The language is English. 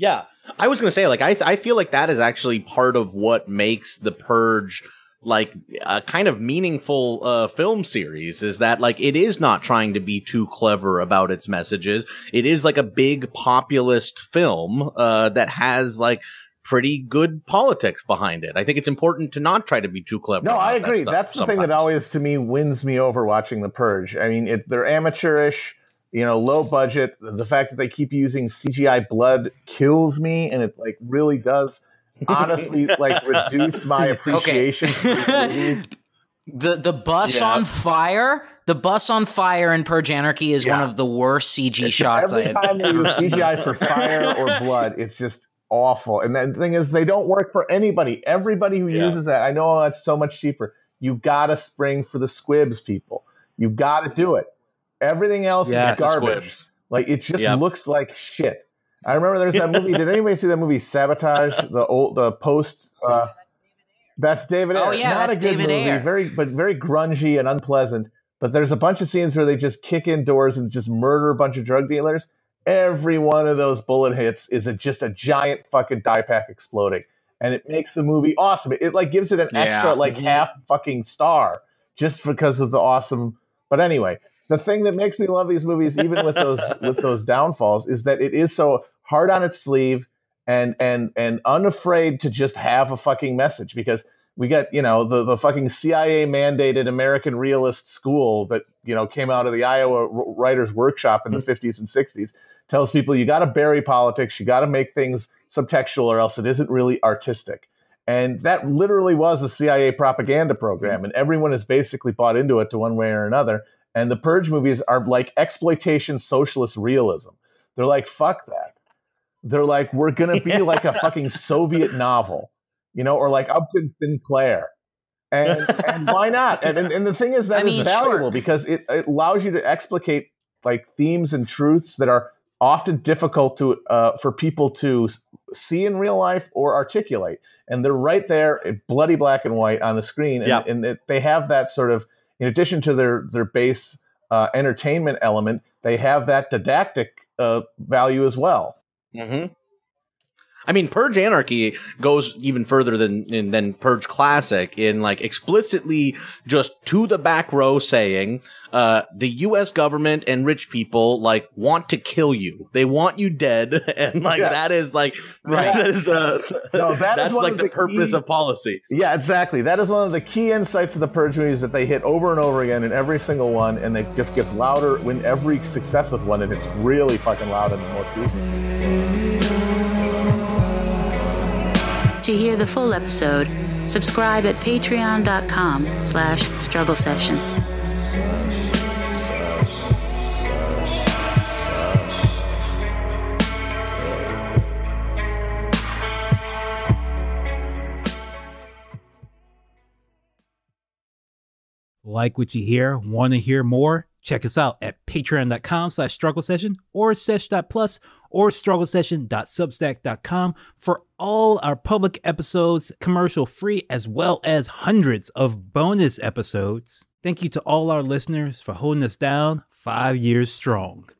Yeah, I was gonna say like I I feel like that is actually part of what makes the Purge like a kind of meaningful uh, film series is that like it is not trying to be too clever about its messages. It is like a big populist film uh, that has like pretty good politics behind it. I think it's important to not try to be too clever. No, I agree. stuff That's the thing that always to me wins me over watching The Purge. I mean, it, they're amateurish, you know, low budget. The fact that they keep using CGI blood kills me, and it like really does honestly like reduce my appreciation for these. The the bus Yeah. on fire, the bus on fire in Purge Anarchy is one of the worst CG shots I have time ever use seen. CGI for fire or blood, it's just awful. And then the thing is, they don't work for anybody. Everybody who Yeah. uses that, I know that's so much cheaper. You gotta spring for the squibs, people. You gotta do it. Everything else Yeah, is garbage. Like it just Yep. looks like shit. I remember there's that movie. Did anybody see that movie Sabotage? The old the post. Uh, that's David Ayer. Oh, yeah, not that's a good David movie. Ayer. Very, but very grungy and unpleasant. But there's a bunch of scenes where they just kick in doors and just murder a bunch of drug dealers. Every one of those bullet hits is a, just a giant fucking dye pack exploding, and it makes the movie awesome. It, like gives it an Yeah. extra like Mhm. half fucking star just because of the awesome. But anyway, the thing that makes me love these movies, even with those with those downfalls, is that it is so hard on its sleeve and and and unafraid to just have a fucking message because we got you know the the fucking CIA mandated American realist school that you know came out of the Iowa Writers Workshop in the mm. 50s and 60s tells people you got to bury politics, you got to make things subtextual or else it isn't really artistic. And that literally was a CIA propaganda mm. program, and everyone has basically bought into it to one way or another. And the Purge movies are like exploitation socialist realism. They're like, fuck that. They're like, we're gonna be like a fucking Soviet novel, you know, or like Upton Sinclair. And and why not? And, and and the thing is that I is valuable sure. because it, it allows you to explicate like themes and truths that are often difficult to uh, for people to see in real life or articulate. And they're right there, bloody black and white on the screen. And, Yep. and it, they have that sort of, in addition to their their base uh, entertainment element, they have that didactic uh, value as well. hmm I mean, Purge Anarchy goes even further than in- than Purge Classic in like explicitly just to the back row saying, uh, the U.S. government and rich people like want to kill you. They want you dead, and like Yes. that is like Right. that is uh, No, that is that's one like the, the purpose key- of policy. Yeah, exactly. That is one of the key insights of the Purge movies that they hit over and over again in every single one, and they just gets louder in every successive one, and it's really fucking loud in the most recent. To hear the full episode, subscribe at patreon.com slash struggle session. Like what you hear? Want to hear more? Check us out at patreon.com slash struggle session or sesh.plus or struggle session.substack.com for all our public episodes, commercial free, as well as hundreds of bonus episodes. Thank you to all our listeners for holding us down five years strong.